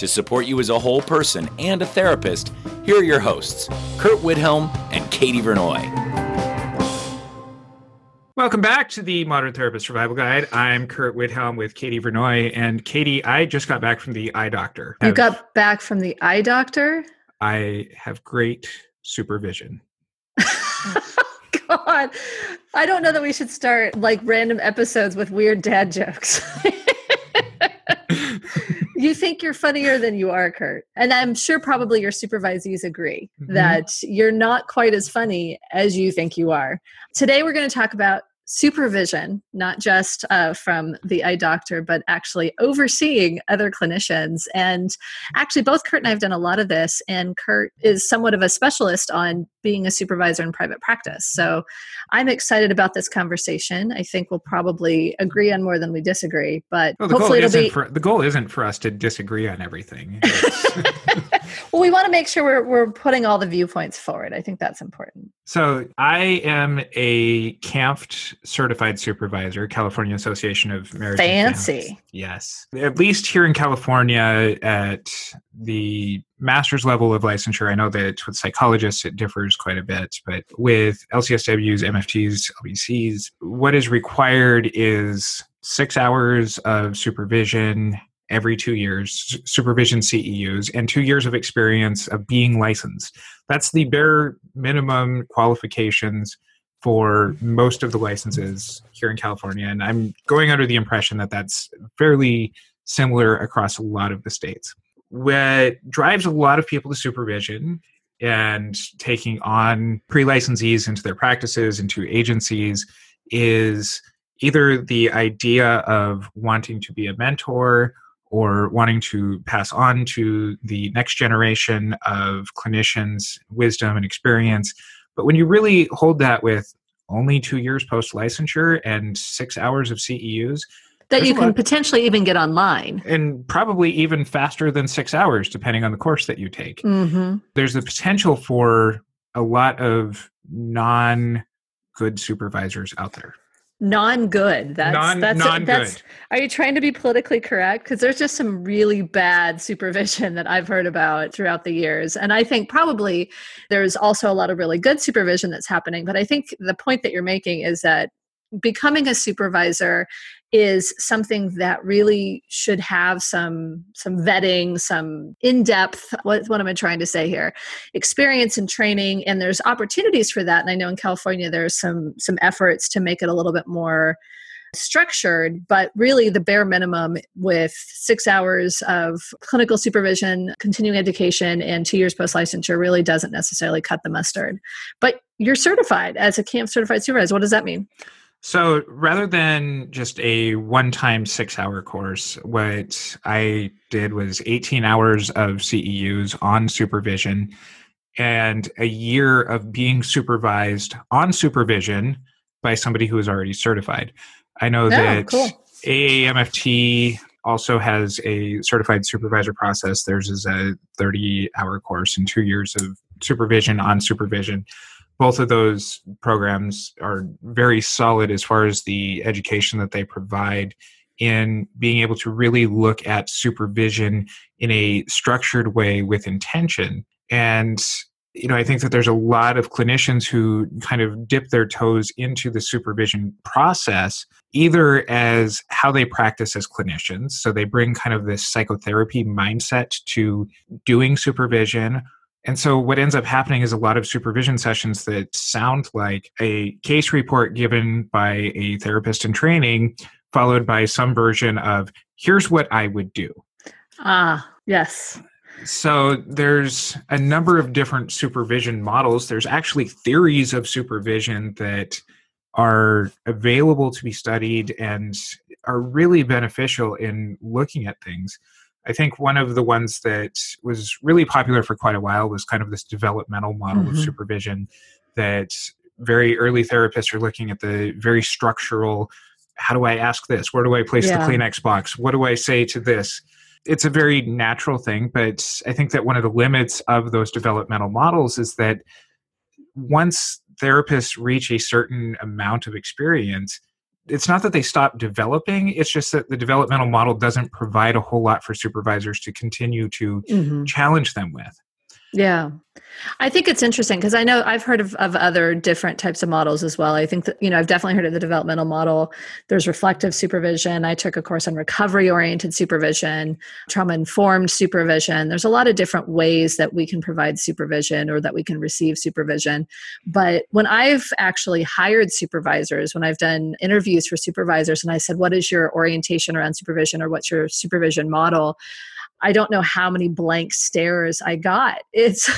To support you as a whole person and a therapist, here are your hosts, Curt Widhalm and Katie Vernoy. Welcome back to the Modern Therapist Survival Guide. I'm Curt Widhalm with Katie Vernoy. And Katie, I just got back from the eye doctor. You got back from the eye doctor? I have great supervision. God, I don't know that we should start like random episodes with weird dad jokes. you think you're funnier than you are, Curt. And I'm sure probably your supervisees agree mm-hmm. that you're not quite as funny as you think you are. Today, we're going to talk about supervision, not just uh, from the eye doctor, but actually overseeing other clinicians. And actually, both Curt and I have done a lot of this, and Curt is somewhat of a specialist on being a supervisor in private practice. So I'm excited about this conversation. I think we'll probably agree on more than we disagree, but well, hopefully it'll be. For, the goal isn't for us to disagree on everything. well, we want to make sure we're, we're putting all the viewpoints forward. I think that's important. So I am a CAMFT certified supervisor, California Association of Marriage. Fancy. Yes. At least here in California at the master's level of licensure, I know that with psychologists it differs quite a bit, but with LCSWs, MFTs, LBCs, what is required is six hours of supervision every two years, supervision CEUs, and two years of experience of being licensed. That's the bare minimum qualifications for most of the licenses here in California. And I'm going under the impression that that's fairly similar across a lot of the states. What drives a lot of people to supervision and taking on pre licensees into their practices, into agencies, is either the idea of wanting to be a mentor or wanting to pass on to the next generation of clinicians wisdom and experience. But when you really hold that with only two years post licensure and six hours of CEUs, that you can potentially even get online. And probably even faster than six hours, depending on the course that you take. Mm-hmm. There's the potential for a lot of non good supervisors out there non-good. That's non, that's non-good. that's are you trying to be politically correct? Because there's just some really bad supervision that i've heard about throughout the years. And i think probably there's also a lot of really good supervision that's happening. But i think the point that you're making is that becoming a supervisor is something that really should have some some vetting some in-depth what, what am i trying to say here experience and training and there's opportunities for that and i know in california there's some some efforts to make it a little bit more structured, but really the bare minimum with six hours of clinical supervision, continuing education, and two years post licensure really doesn't necessarily cut the mustard. But you're certified as a CAMFT certified supervisor. What does that mean? So rather than just a one time six hour course, what I did was 18 hours of CEUs on supervision and a year of being supervised on supervision by somebody who is already certified. I know oh, that cool. AAMFT also has a certified supervisor process. Theirs is a 30 hour course and two years of supervision on supervision both of those programs are very solid as far as the education that they provide in being able to really look at supervision in a structured way with intention. And you know i think that there's a lot of clinicians who kind of dip their toes into the supervision process either as how they practice as clinicians. So they bring kind of this psychotherapy mindset to doing supervision And so what ends up happening is a lot of supervision sessions that sound like a case report given by a therapist in training, followed by some version of here's what I would do. Ah, yes. So there's a number of different supervision models. There's actually theories of supervision that are available to be studied and are really beneficial in looking at things. I think one of the ones that was really popular for quite a while was kind of this developmental model mm-hmm. of supervision that very early therapists are looking at the very structural how do I ask this? Where do I place yeah. the Kleenex box? What do I say to this? It's a very natural thing, but I think that one of the limits of those developmental models is that once therapists reach a certain amount of experience, it's not that they stop developing it's just that the developmental model doesn't provide a whole lot for supervisors to continue to mm-hmm. challenge them with yeah. I think it's interesting because I know I've heard of, of other different types of models as well. I think that, you know, I've definitely heard of the developmental model. There's reflective supervision. I took a course on recovery oriented supervision, trauma informed supervision. There's a lot of different ways that we can provide supervision or that we can receive supervision. But when I've actually hired supervisors, when I've done interviews for supervisors and I said, what is your orientation around supervision or what's your supervision model? I don't know how many blank stares I got. It's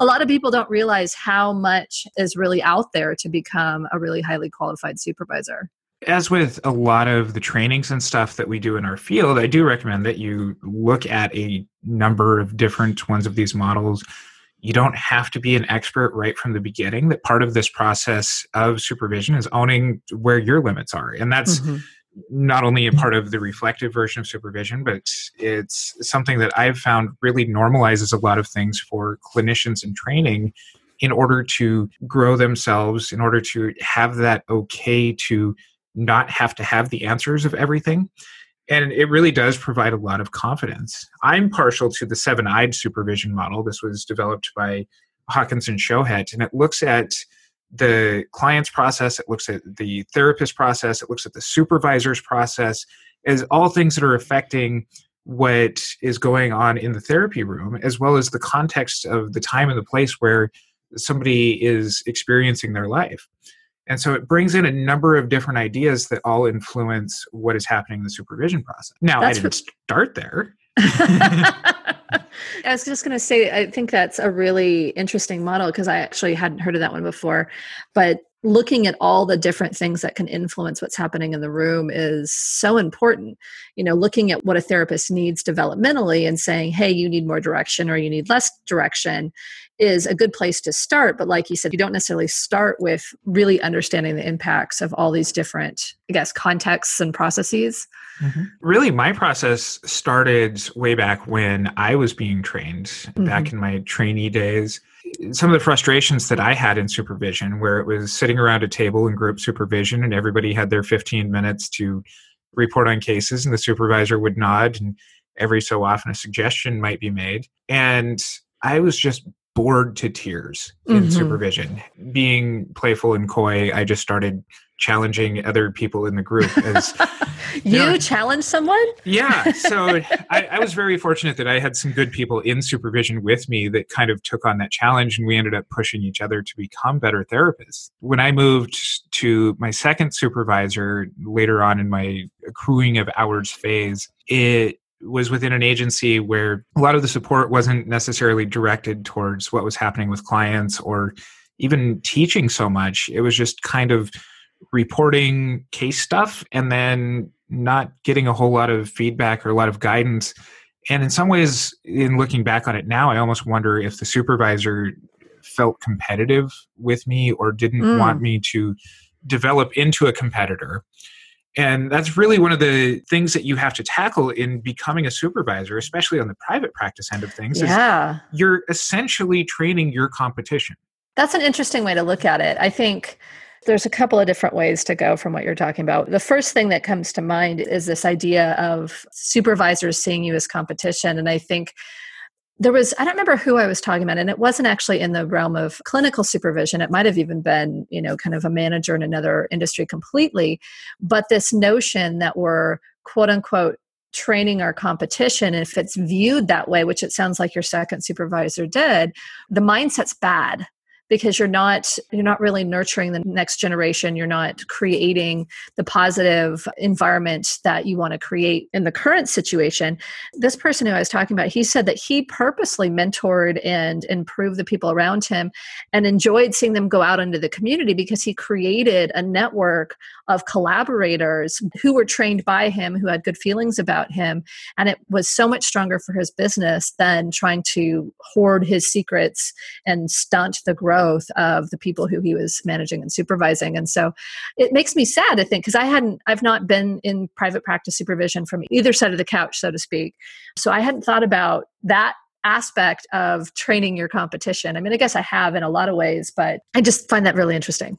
a lot of people don't realize how much is really out there to become a really highly qualified supervisor. As with a lot of the trainings and stuff that we do in our field, I do recommend that you look at a number of different ones of these models. You don't have to be an expert right from the beginning. That part of this process of supervision is owning where your limits are. And that's mm-hmm not only a mm-hmm. part of the reflective version of supervision, but it's something that I've found really normalizes a lot of things for clinicians in training in order to grow themselves, in order to have that okay to not have to have the answers of everything. And it really does provide a lot of confidence. I'm partial to the seven eyed supervision model. This was developed by Hawkins and Shohet, and it looks at the client's process, it looks at the therapist process, it looks at the supervisor's process, as all things that are affecting what is going on in the therapy room, as well as the context of the time and the place where somebody is experiencing their life. And so it brings in a number of different ideas that all influence what is happening in the supervision process. Now, That's I didn't start there. I was just going to say, I think that's a really interesting model because I actually hadn't heard of that one before. But looking at all the different things that can influence what's happening in the room is so important. You know, looking at what a therapist needs developmentally and saying, hey, you need more direction or you need less direction is a good place to start. But like you said, you don't necessarily start with really understanding the impacts of all these different, I guess, contexts and processes. Mm-hmm. Really, my process started way back when I was being trained, mm-hmm. back in my trainee days. Some of the frustrations that I had in supervision, where it was sitting around a table in group supervision and everybody had their 15 minutes to report on cases, and the supervisor would nod, and every so often a suggestion might be made. And I was just bored to tears in mm-hmm. supervision. Being playful and coy, I just started challenging other people in the group as you, you know, challenge someone yeah so I, I, was very fortunate that i had some good people in supervision with me that kind of took on that challenge and we ended up pushing each other to become better therapists when i moved to my second supervisor later on in my accruing of hours phase it was within an agency where a lot of the support wasn't necessarily directed towards what was happening with clients or even teaching so much. It was just kind of reporting case stuff and then not getting a whole lot of feedback or a lot of guidance. And in some ways, in looking back on it now, I almost wonder if the supervisor felt competitive with me or didn't mm. want me to develop into a competitor and that's really one of the things that you have to tackle in becoming a supervisor, especially on the private practice end of things. Yeah. you're essentially training your competition. That's an interesting way to look at it. I think there's a couple of different ways to go from what you're talking about. The first thing that comes to mind is this idea of supervisors seeing you as competition. And I think there was i don't remember who i was talking about and it wasn't actually in the realm of clinical supervision. It might have even been you know kind of a manager in another industry completely. But this notion that we're quote unquote training our competition, if it's viewed that way, which it sounds like your second supervisor did, the mindset's bad because you're not you're not really nurturing the next generation. You're not creating the positive environment that you want to create in the current situation. This person who i was talking about he said that he purposely mentored and improved the people around him and enjoyed seeing them go out into the community because he created a network of collaborators who were trained by him who had good feelings about him and it was so much stronger for his business than trying to hoard his secrets and stunt the growth of the people who he was managing and supervising. And so it makes me sad, I think, because I hadn't, I've not been in private practice supervision from either side of the couch, so to speak. So I hadn't thought about that aspect of training your competition. I mean, I guess I have in a lot of ways, but I just find that really interesting.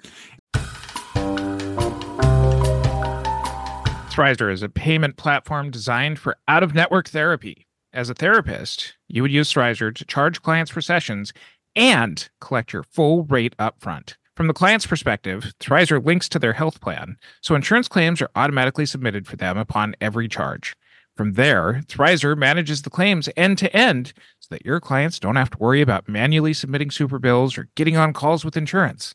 Thrizer is a payment platform designed for out of network therapy. As a therapist, you would use Thrizer to charge clients for sessions and collect your full rate upfront. From the client's perspective, Thrizer links to their health plan, so insurance claims are automatically submitted for them upon every charge. From there, Thrizer manages the claims end to end so that your clients don't have to worry about manually submitting super bills or getting on calls with insurance.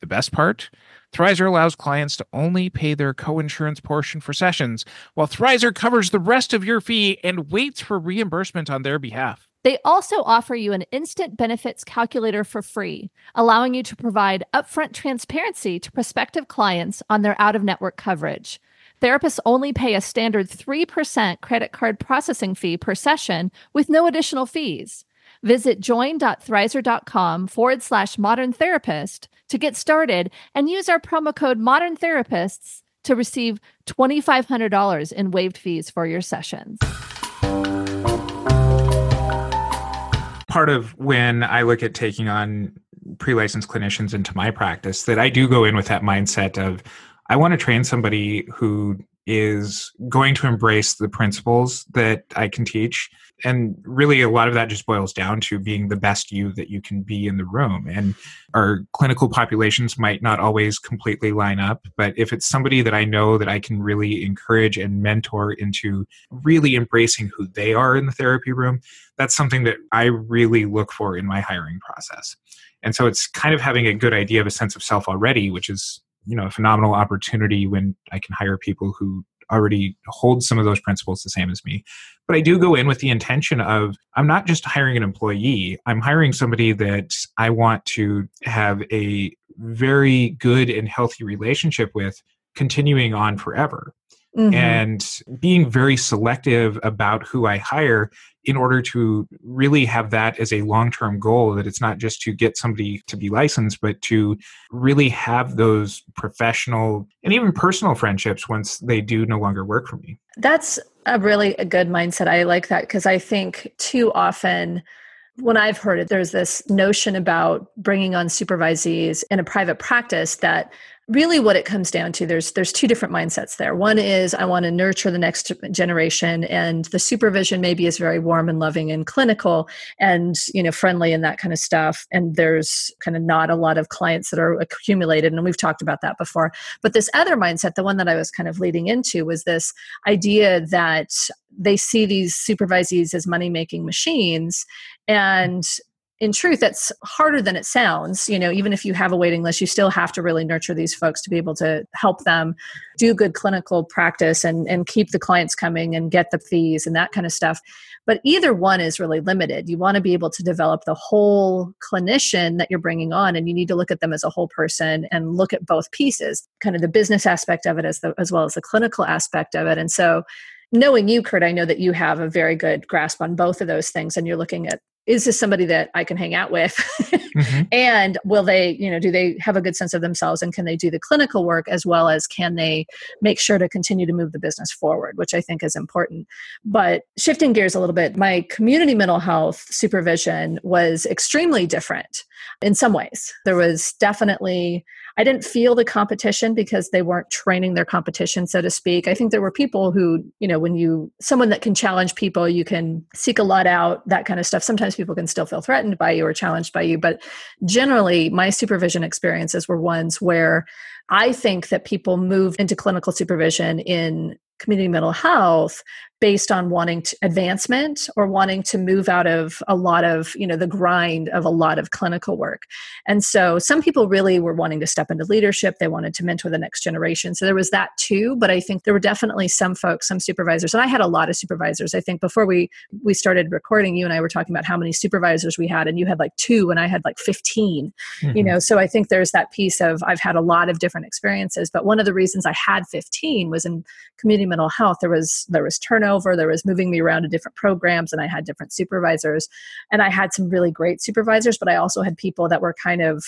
The best part? Thrizer allows clients to only pay their co-insurance portion for sessions, while Thrizer covers the rest of your fee and waits for reimbursement on their behalf. They also offer you an instant benefits calculator for free, allowing you to provide upfront transparency to prospective clients on their out of network coverage. Therapists only pay a standard 3% credit card processing fee per session with no additional fees. Visit join.thrizer.com forward slash modern therapist to get started and use our promo code modern therapists to receive $2,500 in waived fees for your sessions. part of when I look at taking on pre-licensed clinicians into my practice that I do go in with that mindset of I want to train somebody who is going to embrace the principles that I can teach. And really, a lot of that just boils down to being the best you that you can be in the room. And our clinical populations might not always completely line up, but if it's somebody that I know that I can really encourage and mentor into really embracing who they are in the therapy room, that's something that I really look for in my hiring process. And so it's kind of having a good idea of a sense of self already, which is you know a phenomenal opportunity when I can hire people who already hold some of those principles the same as me. But I do go in with the intention of I'm not just hiring an employee, I'm hiring somebody that I want to have a very good and healthy relationship with continuing on forever. Mm-hmm. And being very selective about who I hire in order to really have that as a long term goal that it's not just to get somebody to be licensed, but to really have those professional and even personal friendships once they do no longer work for me. That's a really a good mindset. I like that because I think too often when I've heard it, there's this notion about bringing on supervisees in a private practice that really what it comes down to there's there's two different mindsets there. One is i want to nurture the next generation and the supervision maybe is very warm and loving and clinical and you know friendly and that kind of stuff and there's kind of not a lot of clients that are accumulated and we've talked about that before. But this other mindset the one that i was kind of leading into was this idea that they see these supervisees as money making machines and in truth that's harder than it sounds you know even if you have a waiting list you still have to really nurture these folks to be able to help them do good clinical practice and and keep the clients coming and get the fees and that kind of stuff. But either one is really limited. You want to be able to develop the whole clinician that you're bringing on and you need to look at them as a whole person and look at both pieces kind of the business aspect of it as the, as well as the clinical aspect of it. And so knowing you, Curt, I know that you have a very good grasp on both of those things, and you're looking at is this somebody that I can hang out with? mm-hmm. And will they, you know, do they have a good sense of themselves and can they do the clinical work as well as can they make sure to continue to move the business forward, which I think is important. But shifting gears a little bit, my community mental health supervision was extremely different in some ways. There was definitely I didn't feel the competition because they weren't training their competition, so to speak. I think there were people who, you know, when you, someone that can challenge people, you can seek a lot out, that kind of stuff. Sometimes people can still feel threatened by you or challenged by you. But generally, my supervision experiences were ones where I think that people moved into clinical supervision in community mental health based on wanting to advancement or wanting to move out of a lot of you know the grind of a lot of clinical work. And so some people really were wanting to step into leadership. They wanted to mentor the next generation. So there was that too but i think there were definitely some folks some supervisors and i had a lot of supervisors. I think before we we started recording you and i were talking about how many supervisors we had and you had like two and i had like 15 mm-hmm. you know? So i think there's that piece of i've had a lot of different experiences but one of the reasons i had 15 was in community mental health. There was there was turnover over. There was moving me around to different programs, and I had different supervisors. And I had some really great supervisors, but I also had people that were kind of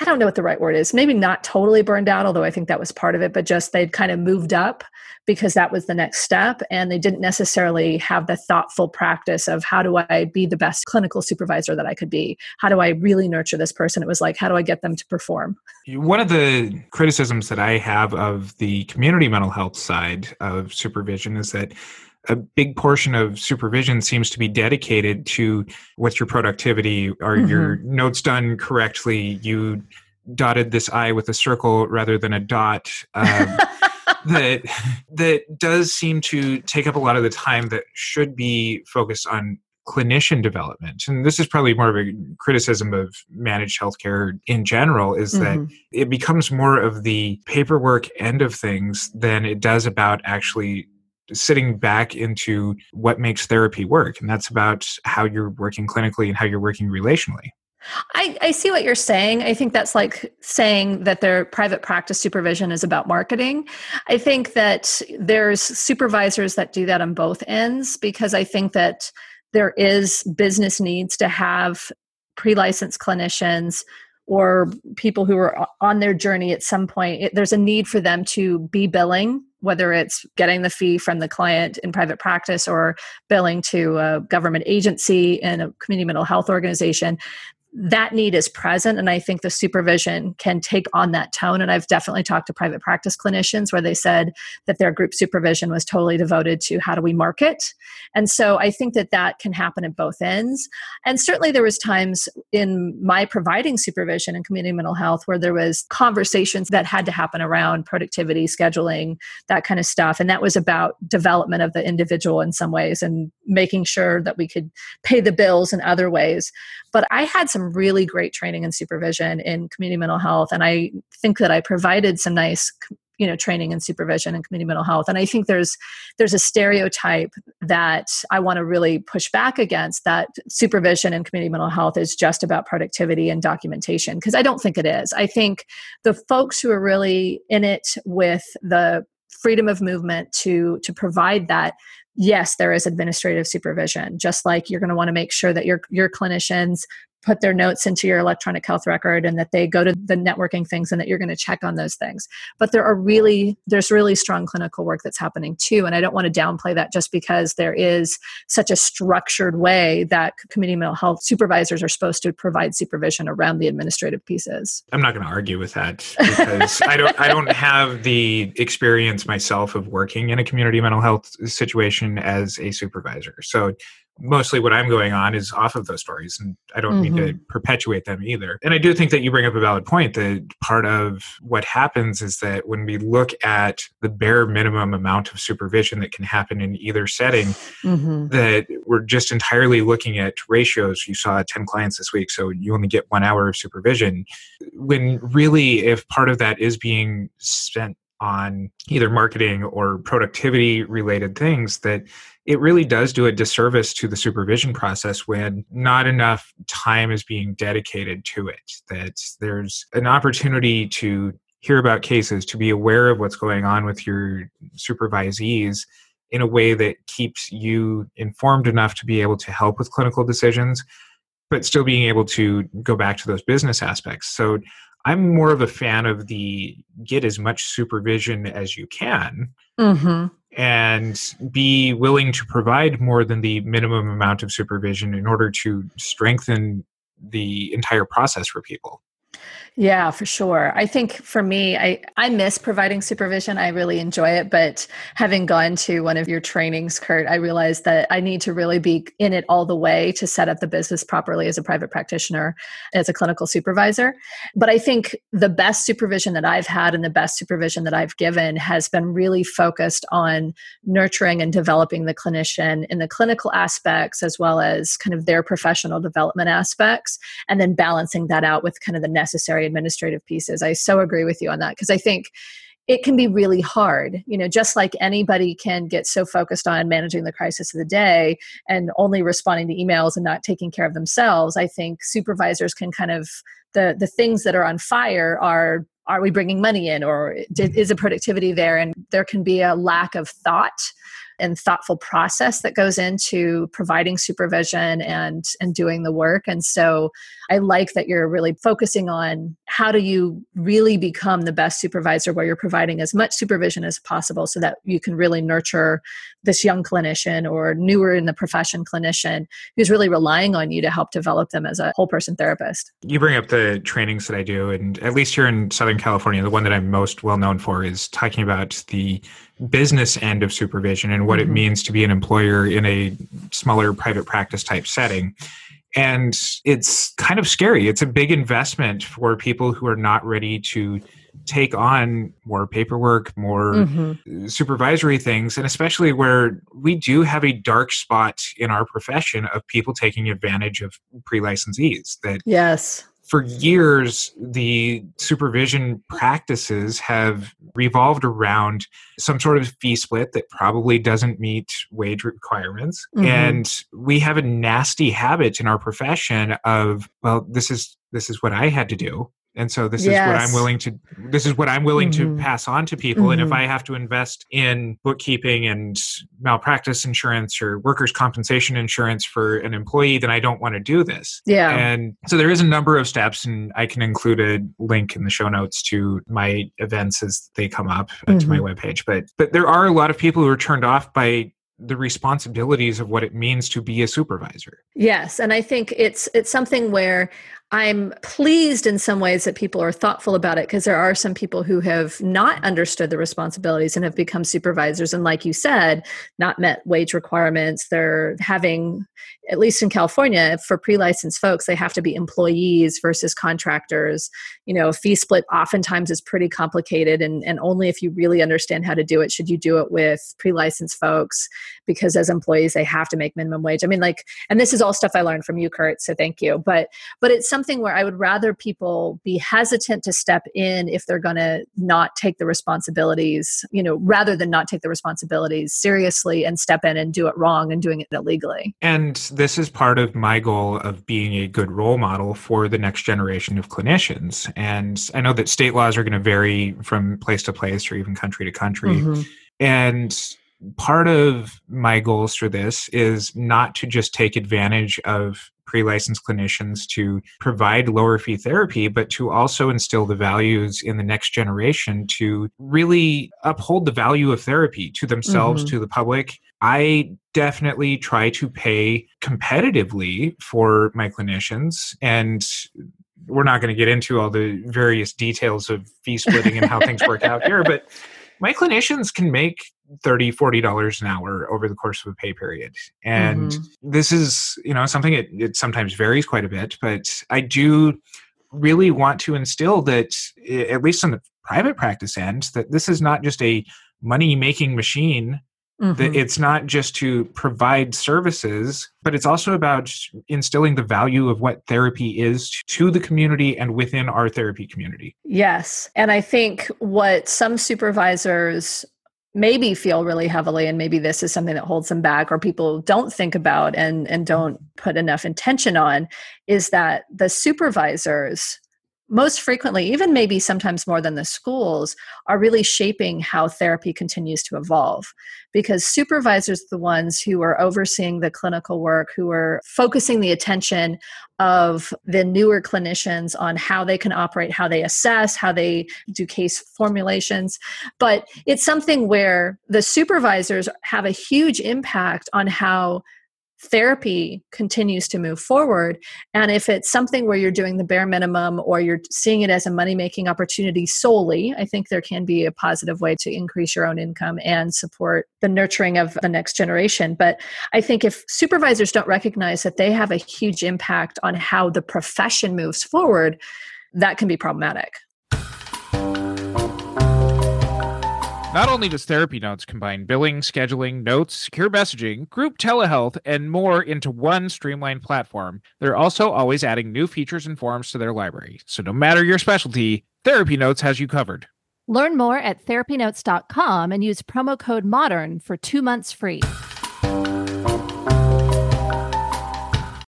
I don't know what the right word is. Maybe not totally burned out, although I think that was part of it, but just they'd kind of moved up because that was the next step. And they didn't necessarily have the thoughtful practice of how do I be the best clinical supervisor that I could be? How do I really nurture this person? It was like, how do I get them to perform? One of the criticisms that I have of the community mental health side of supervision is that a big portion of supervision seems to be dedicated to what's your productivity are mm-hmm. your notes done correctly you dotted this i with a circle rather than a dot um, that that does seem to take up a lot of the time that should be focused on clinician development and this is probably more of a criticism of managed healthcare in general is mm-hmm. that it becomes more of the paperwork end of things than it does about actually sitting back into what makes therapy work. And that's about how you're working clinically and how you're working relationally. I, I, see what you're saying. I think that's like saying that their private practice supervision is about marketing. I think that there's supervisors that do that on both ends because I think that there is business needs to have pre-licensed clinicians or people who are on their journey at some point. It, there's a need for them to be billing whether it's getting the fee from the client in private practice or billing to a government agency and a community mental health organization that need is present and i think the supervision can take on that tone. And i've definitely talked to private practice clinicians where they said that their group supervision was totally devoted to how do we market. And so i think that that can happen at both ends. And certainly there was times in my providing supervision in community mental health where there was conversations that had to happen around productivity scheduling that kind of stuff. And that was about development of the individual in some ways and making sure that we could pay the bills in other ways but i had some really great training and supervision in community mental health and i think that i provided some nice you know training and supervision in community mental health and i think there's there's a stereotype that i want to really push back against that supervision in community mental health is just about productivity and documentation because i don't think it is. I think the folks who are really in it with the freedom of movement to to provide that yes there is administrative supervision just like you're going to want to make sure that your your clinicians put their notes into your electronic health record and that they go to the networking things and that you're going to check on those things. But there are really there's really strong clinical work that's happening too and i don't want to downplay that just because there is such a structured way that community mental health supervisors are supposed to provide supervision around the administrative pieces. I'm not going to argue with that because i don't i don't have the experience myself of working in a community mental health situation as a supervisor. So mostly what I'm going on is off of those stories, and I don't mm-hmm. mean to perpetuate them either. And I do think that you bring up a valid point that part of what happens is that when we look at the bare minimum amount of supervision that can happen in either setting, mm-hmm. that we're just entirely looking at ratios. You saw 10 clients this week, so you only get one hour of supervision. When really, if part of that is being spent on either marketing or productivity related things that it really does do a disservice to the supervision process when not enough time is being dedicated to it that there's an opportunity to hear about cases to be aware of what's going on with your supervisees in a way that keeps you informed enough to be able to help with clinical decisions but still being able to go back to those business aspects. So I'm more of a fan of the get as much supervision as you can mm-hmm. and be willing to provide more than the minimum amount of supervision in order to strengthen the entire process for people. Yeah, for sure. I think for me, I, I miss providing supervision. I really enjoy it. But having gone to one of your trainings, Curt, I realized that I need to really be in it all the way to set up the business properly as a private practitioner, as a clinical supervisor. But I think the best supervision that I've had and the best supervision that I've given has been really focused on nurturing and developing the clinician in the clinical aspects as well as kind of their professional development aspects, and then balancing that out with kind of the necessary administrative pieces. I so agree with you on that because I think it can be really hard. You know, just like anybody can get so focused on managing the crisis of the day and only responding to emails and not taking care of themselves, I think supervisors can kind of the the things that are on fire are are we bringing money in or is a productivity there and there can be a lack of thought and thoughtful process that goes into providing supervision and and doing the work. And so i like that you're really focusing on how do you really become the best supervisor where you're providing as much supervision as possible so that you can really nurture this young clinician or newer in the profession clinician who's really relying on you to help develop them as a whole person therapist. You bring up the trainings that i do and at least here in southern california the one that i'm most well known for is talking about the business end of supervision and what mm-hmm. it means to be an employer in a smaller private practice type setting. And it's kind of scary. It's a big investment for people who are not ready to take on more paperwork, more mm-hmm. supervisory things, and especially where we do have a dark spot in our profession of people taking advantage of pre licensees. That yes, for years, the supervision practices have revolved around some sort of fee split that probably doesn't meet wage requirements. Mm-hmm. And we have a nasty habit in our profession of, well, this is this is what I had to do and so this yes. is what i'm willing to this is what i'm willing mm-hmm. to pass on to people mm-hmm. and if mm-hmm. i have to invest in bookkeeping and malpractice insurance or workers compensation insurance for an employee then i don't want to do this yeah and so there is a number of steps and i can include a link in the show notes to my events as they come up mm-hmm. to my mm-hmm. webpage but but there are a lot of people who are turned off by the responsibilities of what it means to be a supervisor. Yes, and I think it's it's something where I'm pleased in some ways that people are thoughtful about it because there are some people who have not understood the responsibilities and have become supervisors. And, like you said, not met wage requirements. They're having, at least in California, for pre licensed folks, they have to be employees versus contractors. You know, fee split oftentimes is pretty complicated. And, and only if you really understand how to do it should you do it with pre licensed folks because as employees, they have to make minimum wage. I mean, like, and this is all stuff I learned from you, Curt. So thank you. But, but it's something where I would rather people be hesitant to step in if they're going to not take the responsibilities, you know, rather than not take the responsibilities seriously and step in and do it wrong and doing it illegally. And this is part of my goal of being a good role model for the next generation of clinicians. And I know that state laws are going to vary from place to place or even country to country. Mm-hmm. And part of my goals for this is not to just take advantage of pre-licensed clinicians to provide lower fee therapy but to also instill the values in the next generation to really uphold the value of therapy to themselves mm-hmm. to the public i definitely try to pay competitively for my clinicians and we're not going to get into all the various details of fee splitting and how things work out here but my clinicians can make 30 40 dollars an hour over the course of a pay period and mm-hmm. this is you know something it, it sometimes varies quite a bit but i do really want to instill that at least on the private practice end that this is not just a money making machine Mm-hmm. That it's not just to provide services, but it's also about instilling the value of what therapy is to the community and within our therapy community. Yes. And I think what some supervisors maybe feel really heavily and maybe this is something that holds them back or people don't think about and and don't put enough intention on is that the supervisors most frequently, even maybe sometimes more than the schools, are really shaping how therapy continues to evolve. Because supervisors are the ones who are overseeing the clinical work, who are focusing the attention of the newer clinicians on how they can operate, how they assess, how they do case formulations. But it's something where the supervisors have a huge impact on how therapy continues to move forward. And if it's something where you're doing the bare minimum or you're seeing it as a money making opportunity solely, I think there can be a positive way to increase your own income and support the nurturing of the next generation. But I think if supervisors don't recognize that they have a huge impact on how the profession moves forward, that can be problematic. Not only does Therapy Notes combine billing, scheduling, notes, secure messaging, group telehealth, and more into one streamlined platform, they're also always adding new features and forms to their library. So no matter your specialty, Therapy Notes has you covered. Learn more at therapynotes.com and use promo code MODERN for two months free.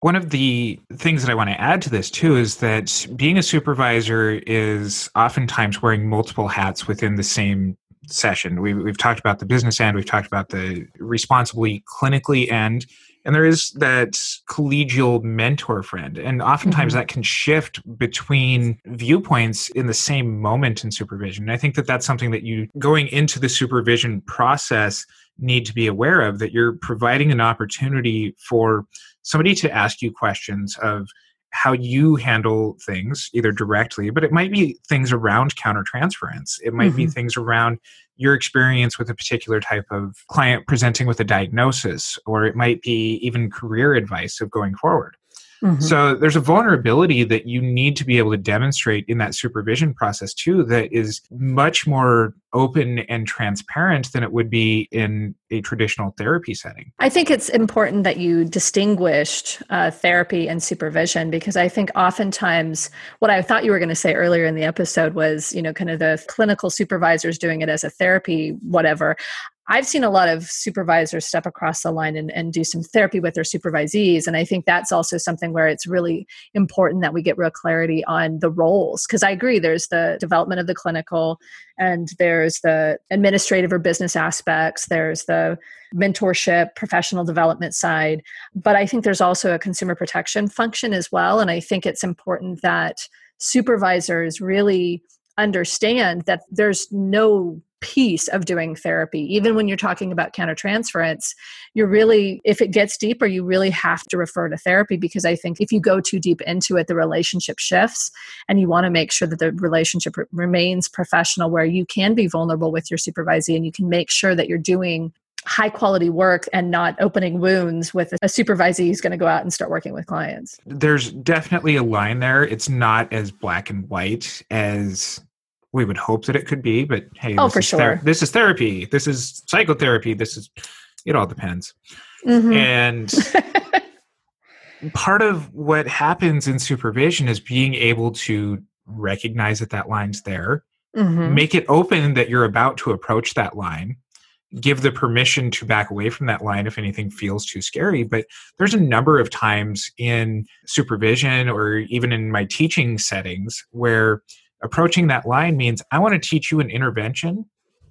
One of the things that I want to add to this too is that being a supervisor is oftentimes wearing multiple hats within the same session. We've, we've talked about the business end, we've talked about the responsibly clinically end, and there is that collegial mentor friend. And oftentimes mm-hmm. that can shift between viewpoints in the same moment in supervision. And I think that that's something that you, going into the supervision process, need to be aware of that you're providing an opportunity for somebody to ask you questions of how you handle things either directly but it might be things around countertransference it might mm-hmm. be things around your experience with a particular type of client presenting with a diagnosis or it might be even career advice of going forward Mm-hmm. So there's a vulnerability that you need to be able to demonstrate in that supervision process too that is much more open and transparent than it would be in a traditional therapy setting. I think it's important that you distinguished uh, therapy and supervision because I think oftentimes what I thought you were going to say earlier in the episode was, you know, kind of the clinical supervisors doing it as a therapy, whatever. I've seen a lot of supervisors step across the line and, and do some therapy with their supervisees. And I think that's also something where it's really important that we get real clarity on the roles. Because I agree, there's the development of the clinical, and there's the administrative or business aspects, there's the mentorship, professional development side. But I think there's also a consumer protection function as well. And I think it's important that supervisors really understand that there's no piece of doing therapy even when mm. you're talking about countertransference you're really if it gets deeper you really have to refer to therapy because i think if you go too deep into it the relationship shifts and you want to make sure that the relationship r- remains professional where you can be vulnerable with your supervisee and you can make sure that you're doing high quality work and not opening wounds with a supervisee who's going to go out and start working with clients. There's definitely a line there. It's not as black and white as we would hope that it could be, but hey, oh, for sure. Ther- this is therapy. This is psychotherapy. This is, it all depends. Mm-hmm. And part of what happens in supervision is being able to recognize that that line's there, mm-hmm. make it open that you're about to approach that line, give the permission to back away from that line if anything feels too scary. But there's a number of times in supervision or even in my teaching settings where approaching that line means I want to teach you an intervention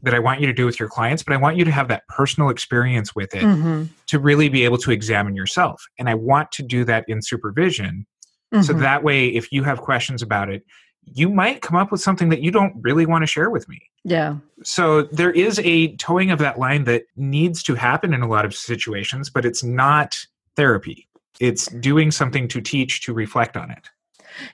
that I want you to do with your clients, but I want you to have that personal experience with it mm-hmm. to really be able to examine yourself. And I want to do that in supervision. Mm-hmm. So that way, if you have questions about it, you might come up with something that you don't really want to share with me. Yeah. So there is a toeing of that line that needs to happen in a lot of situations, but it's not therapy. It's doing something to teach to reflect on it.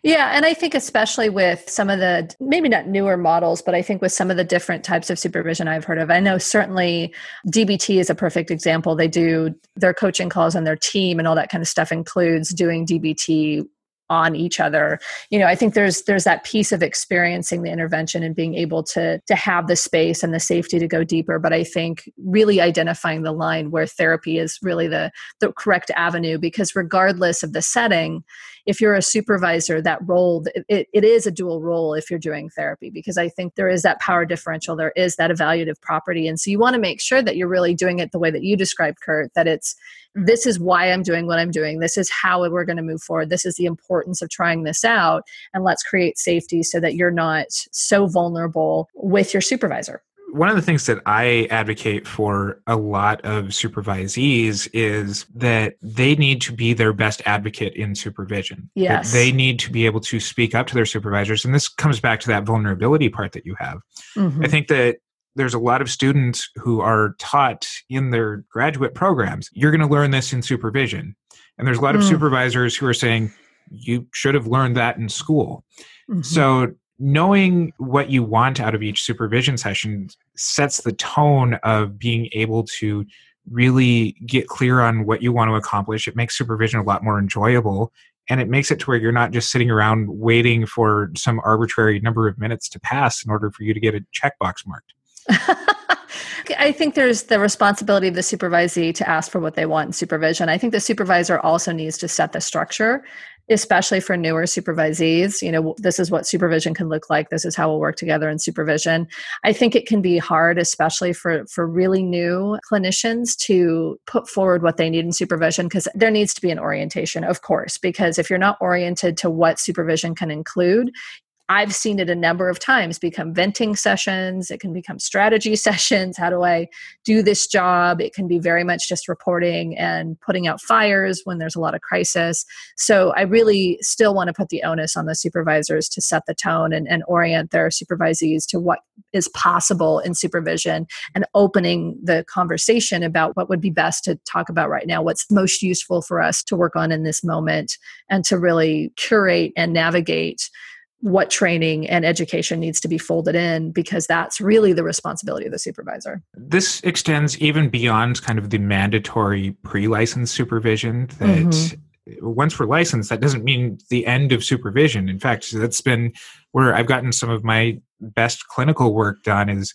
Yeah, and I think especially with some of the maybe not newer models, but I think with some of the different types of supervision I've heard of, I know certainly DBT is a perfect example. They do their coaching calls on their team and all that kind of stuff includes doing DBT on each other you know i think there's there's that piece of experiencing the intervention and being able to to have the space and the safety to go deeper but i think really identifying the line where therapy is really the the correct avenue because regardless of the setting if you're a supervisor that role it, it is a dual role if you're doing therapy because i think there is that power differential there is that evaluative property. And so you want to make sure that you're really doing it the way that you described Curt that it's this is why i'm doing what i'm doing this is how we're going to move forward this is the importance of trying this out and let's create safety so that you're not so vulnerable with your supervisor one of the things that I advocate for a lot of supervisees is that they need to be their best advocate in supervision. Yes. That they need to be able to speak up to their supervisors. And this comes back to that vulnerability part that you have. Mm-hmm. I think that there's a lot of students who are taught in their graduate programs, you're going to learn this in supervision. And there's a lot mm. of supervisors who are saying, you should have learned that in school. Mm-hmm. So, knowing what you want out of each supervision session sets the tone of being able to really get clear on what you want to accomplish. It makes supervision a lot more enjoyable and it makes it to where you're not just sitting around waiting for some arbitrary number of minutes to pass in order for you to get a checkbox marked. I think there's the responsibility of the supervisee to ask for what they want in supervision. I think the supervisor also needs to set the structure especially for newer supervisees you know this is what supervision can look like this is how we'll work together in supervision. I think it can be hard especially for for really new clinicians to put forward what they need in supervision because there needs to be an orientation of course because if you're not oriented to what supervision can include I've seen it a number of times become venting sessions. It can become strategy sessions. How do I do this job? It can be very much just reporting and putting out fires when there's a lot of crisis. So I really still want to put the onus on the supervisors to set the tone and, and orient their supervisees to what is possible in supervision and opening the conversation about what would be best to talk about right now, what's most useful for us to work on in this moment, and to really curate and navigate what training and education needs to be folded in because that's really the responsibility of the supervisor. This extends even beyond kind of the mandatory pre license supervision that. Mm-hmm. Once we're licensed, that doesn't mean the end of supervision. In fact, that's been where I've gotten some of my best clinical work done is,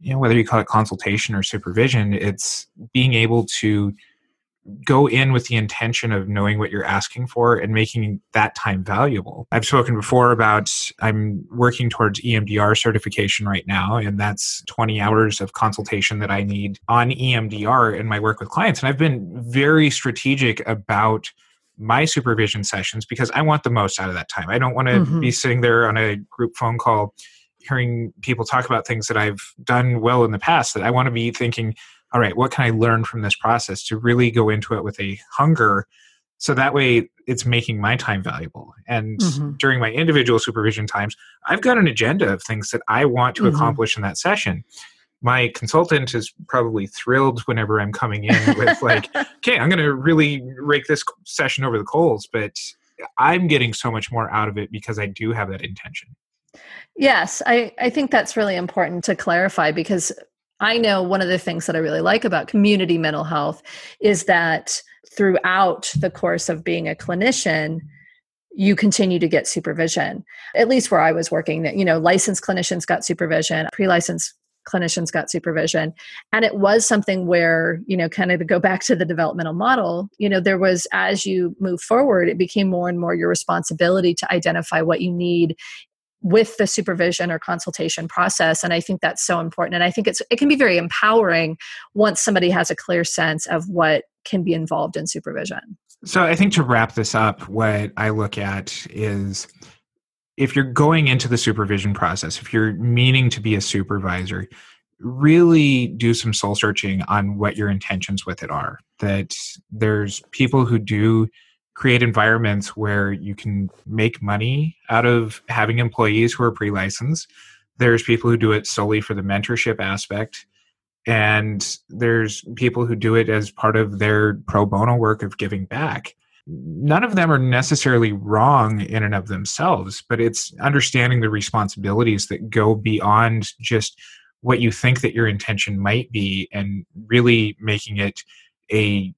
you know, whether you call it consultation or supervision, it's being able to go in with the intention of knowing what you're asking for and making that time valuable. I've spoken before about I'm working towards EMDR certification right now, and that's 20 hours of consultation that I need on EMDR in my work with clients. And I've been very strategic about my supervision sessions because I want the most out of that time. I don't want to mm-hmm. be sitting there on a group phone call hearing people talk about things that I've done well in the past that I want to be thinking all right, what can I learn from this process to really go into it with a hunger so that way it's making my time valuable. And mm-hmm. during my individual supervision times, I've got an agenda of things that I want to mm-hmm. accomplish in that session. My consultant is probably thrilled whenever I'm coming in with like, okay, I'm going to really rake this session over the coals, but I'm getting so much more out of it because I do have that intention. Yes, I, I think that's really important to clarify because I know one of the things that I really like about community mental health is that throughout the course of being a clinician, you continue to get supervision. At least where I was working, that you know, licensed clinicians got supervision, pre-licensed clinicians got supervision and it was something where you know kind of to go back to the developmental model you know there was as you move forward it became more and more your responsibility to identify what you need with the supervision or consultation process and i think that's so important and i think it's it can be very empowering once somebody has a clear sense of what can be involved in supervision. So i think to wrap this up what i look at is if you're going into the supervision process if you're meaning to be a supervisor really do some soul searching on what your intentions with it are that there's people who do create environments where you can make money out of having employees who are pre-licensed. There's people who do it solely for the mentorship aspect and there's people who do it as part of their pro bono work of giving back. None of them are necessarily wrong in and of themselves but it's understanding the responsibilities that go beyond just what you think that your intention might be and really making it a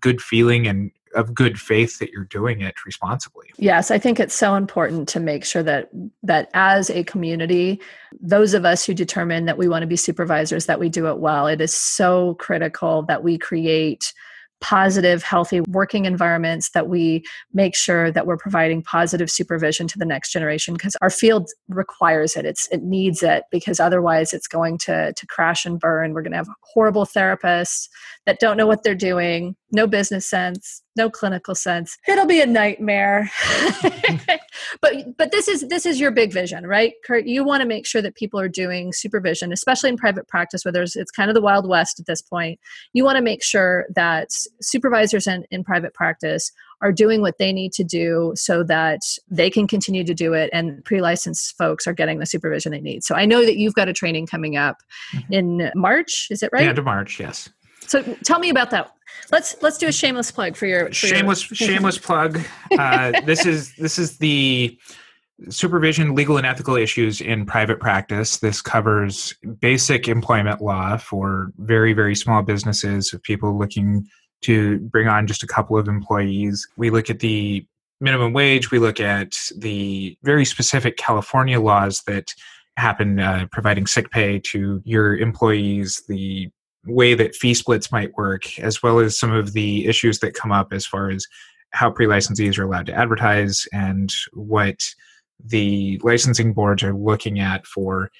good feeling and of good faith that you're doing it responsibly. Yes, I think it's so important to make sure that that as a community, those of us who determine that we want to be supervisors that we do it well. It is so critical that we create positive, healthy working environments, that we make sure that we're providing positive supervision to the next generation because our field requires it. It's it needs it because otherwise it's going to to crash and burn. We're going to have horrible therapists that don't know what they're doing, no business sense, no clinical sense. It'll be a nightmare. But but this is this is your big vision right? Curt you want to make sure that people are doing supervision especially in private practice where there's it's kind of the wild west at this point. You want to make sure that supervisors in, in private practice are doing what they need to do so that they can continue to do it and pre-licensed folks are getting the supervision they need. So i know that you've got a training coming up mm-hmm. in march is it right? Yeah to march yes. So tell me about that. Let's let's do a shameless plug for your for shameless your... shameless plug. Uh, this is this is the supervision legal and ethical issues in private practice. This covers basic employment law for very very small businesses of people looking to bring on just a couple of employees. We look at the minimum wage. We look at the very specific california laws that happen uh, providing sick pay to your employees the way that fee splits might work, as well as some of the issues that come up as far as how pre licensees are allowed to advertise and what the licensing boards are looking at for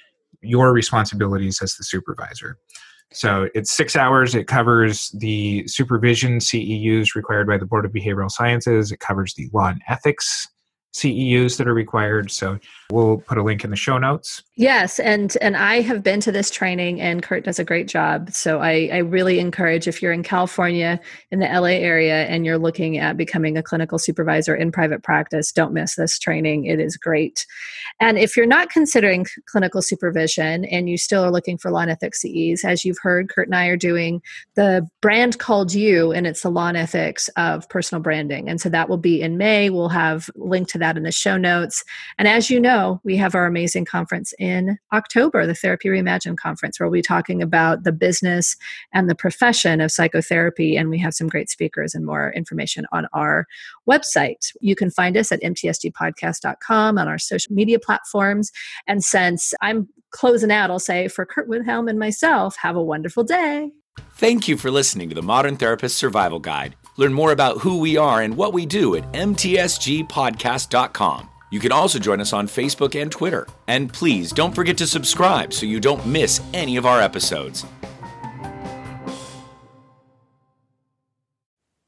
your responsibilities as the supervisor. So it's six hours. It covers the supervision CEUs required by the Board of Behavioral Sciences. It covers the law and ethics CEUs that are required. So we'll put a link in the show notes. Yes, and and I have been to this training, and Curt does a great job. So I, I really encourage if you're in California, in the LA area, and you're looking at becoming a clinical supervisor in private practice, don't miss this training. It is great. And if you're not considering clinical supervision and you still are looking for law and ethics CEs, as you've heard, Curt and I are doing the brand called you, and it's the law and ethics of personal branding. And so that will be in May. We'll have link to that in the show notes. And as you know, we have our amazing conference in October, the Therapy Reimagined conference, where we'll be talking about the business and the profession of psychotherapy. And we have some great speakers and more information on our website. You can find us at mtsgpodcast.com on our social media platforms. And since I'm closing out, I'll say for Curt Widhalm and myself, have a wonderful day. Thank you for listening to the Modern Therapist Survival Guide. Learn more about who we are and what we do at mtsgpodcast.com. You can also join us on Facebook and Twitter. And please don't forget to subscribe so you don't miss any of our episodes.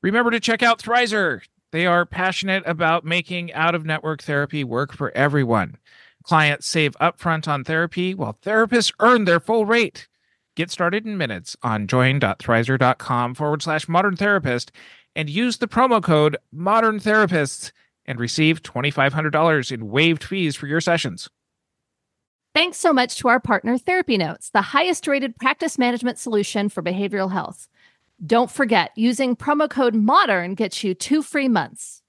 Remember to check out Thrizer. They are passionate about making out of network therapy work for everyone. Clients save upfront on therapy while therapists earn their full rate. Get started in minutes on join.thrizer.com forward slash modern therapist and use the promo code modern therapists and receive $2,500 in waived fees for your sessions. Thanks so much to our partner, Therapy Notes, the highest rated practice management solution for behavioral health. Don't forget, using promo code MODERN gets you two free months.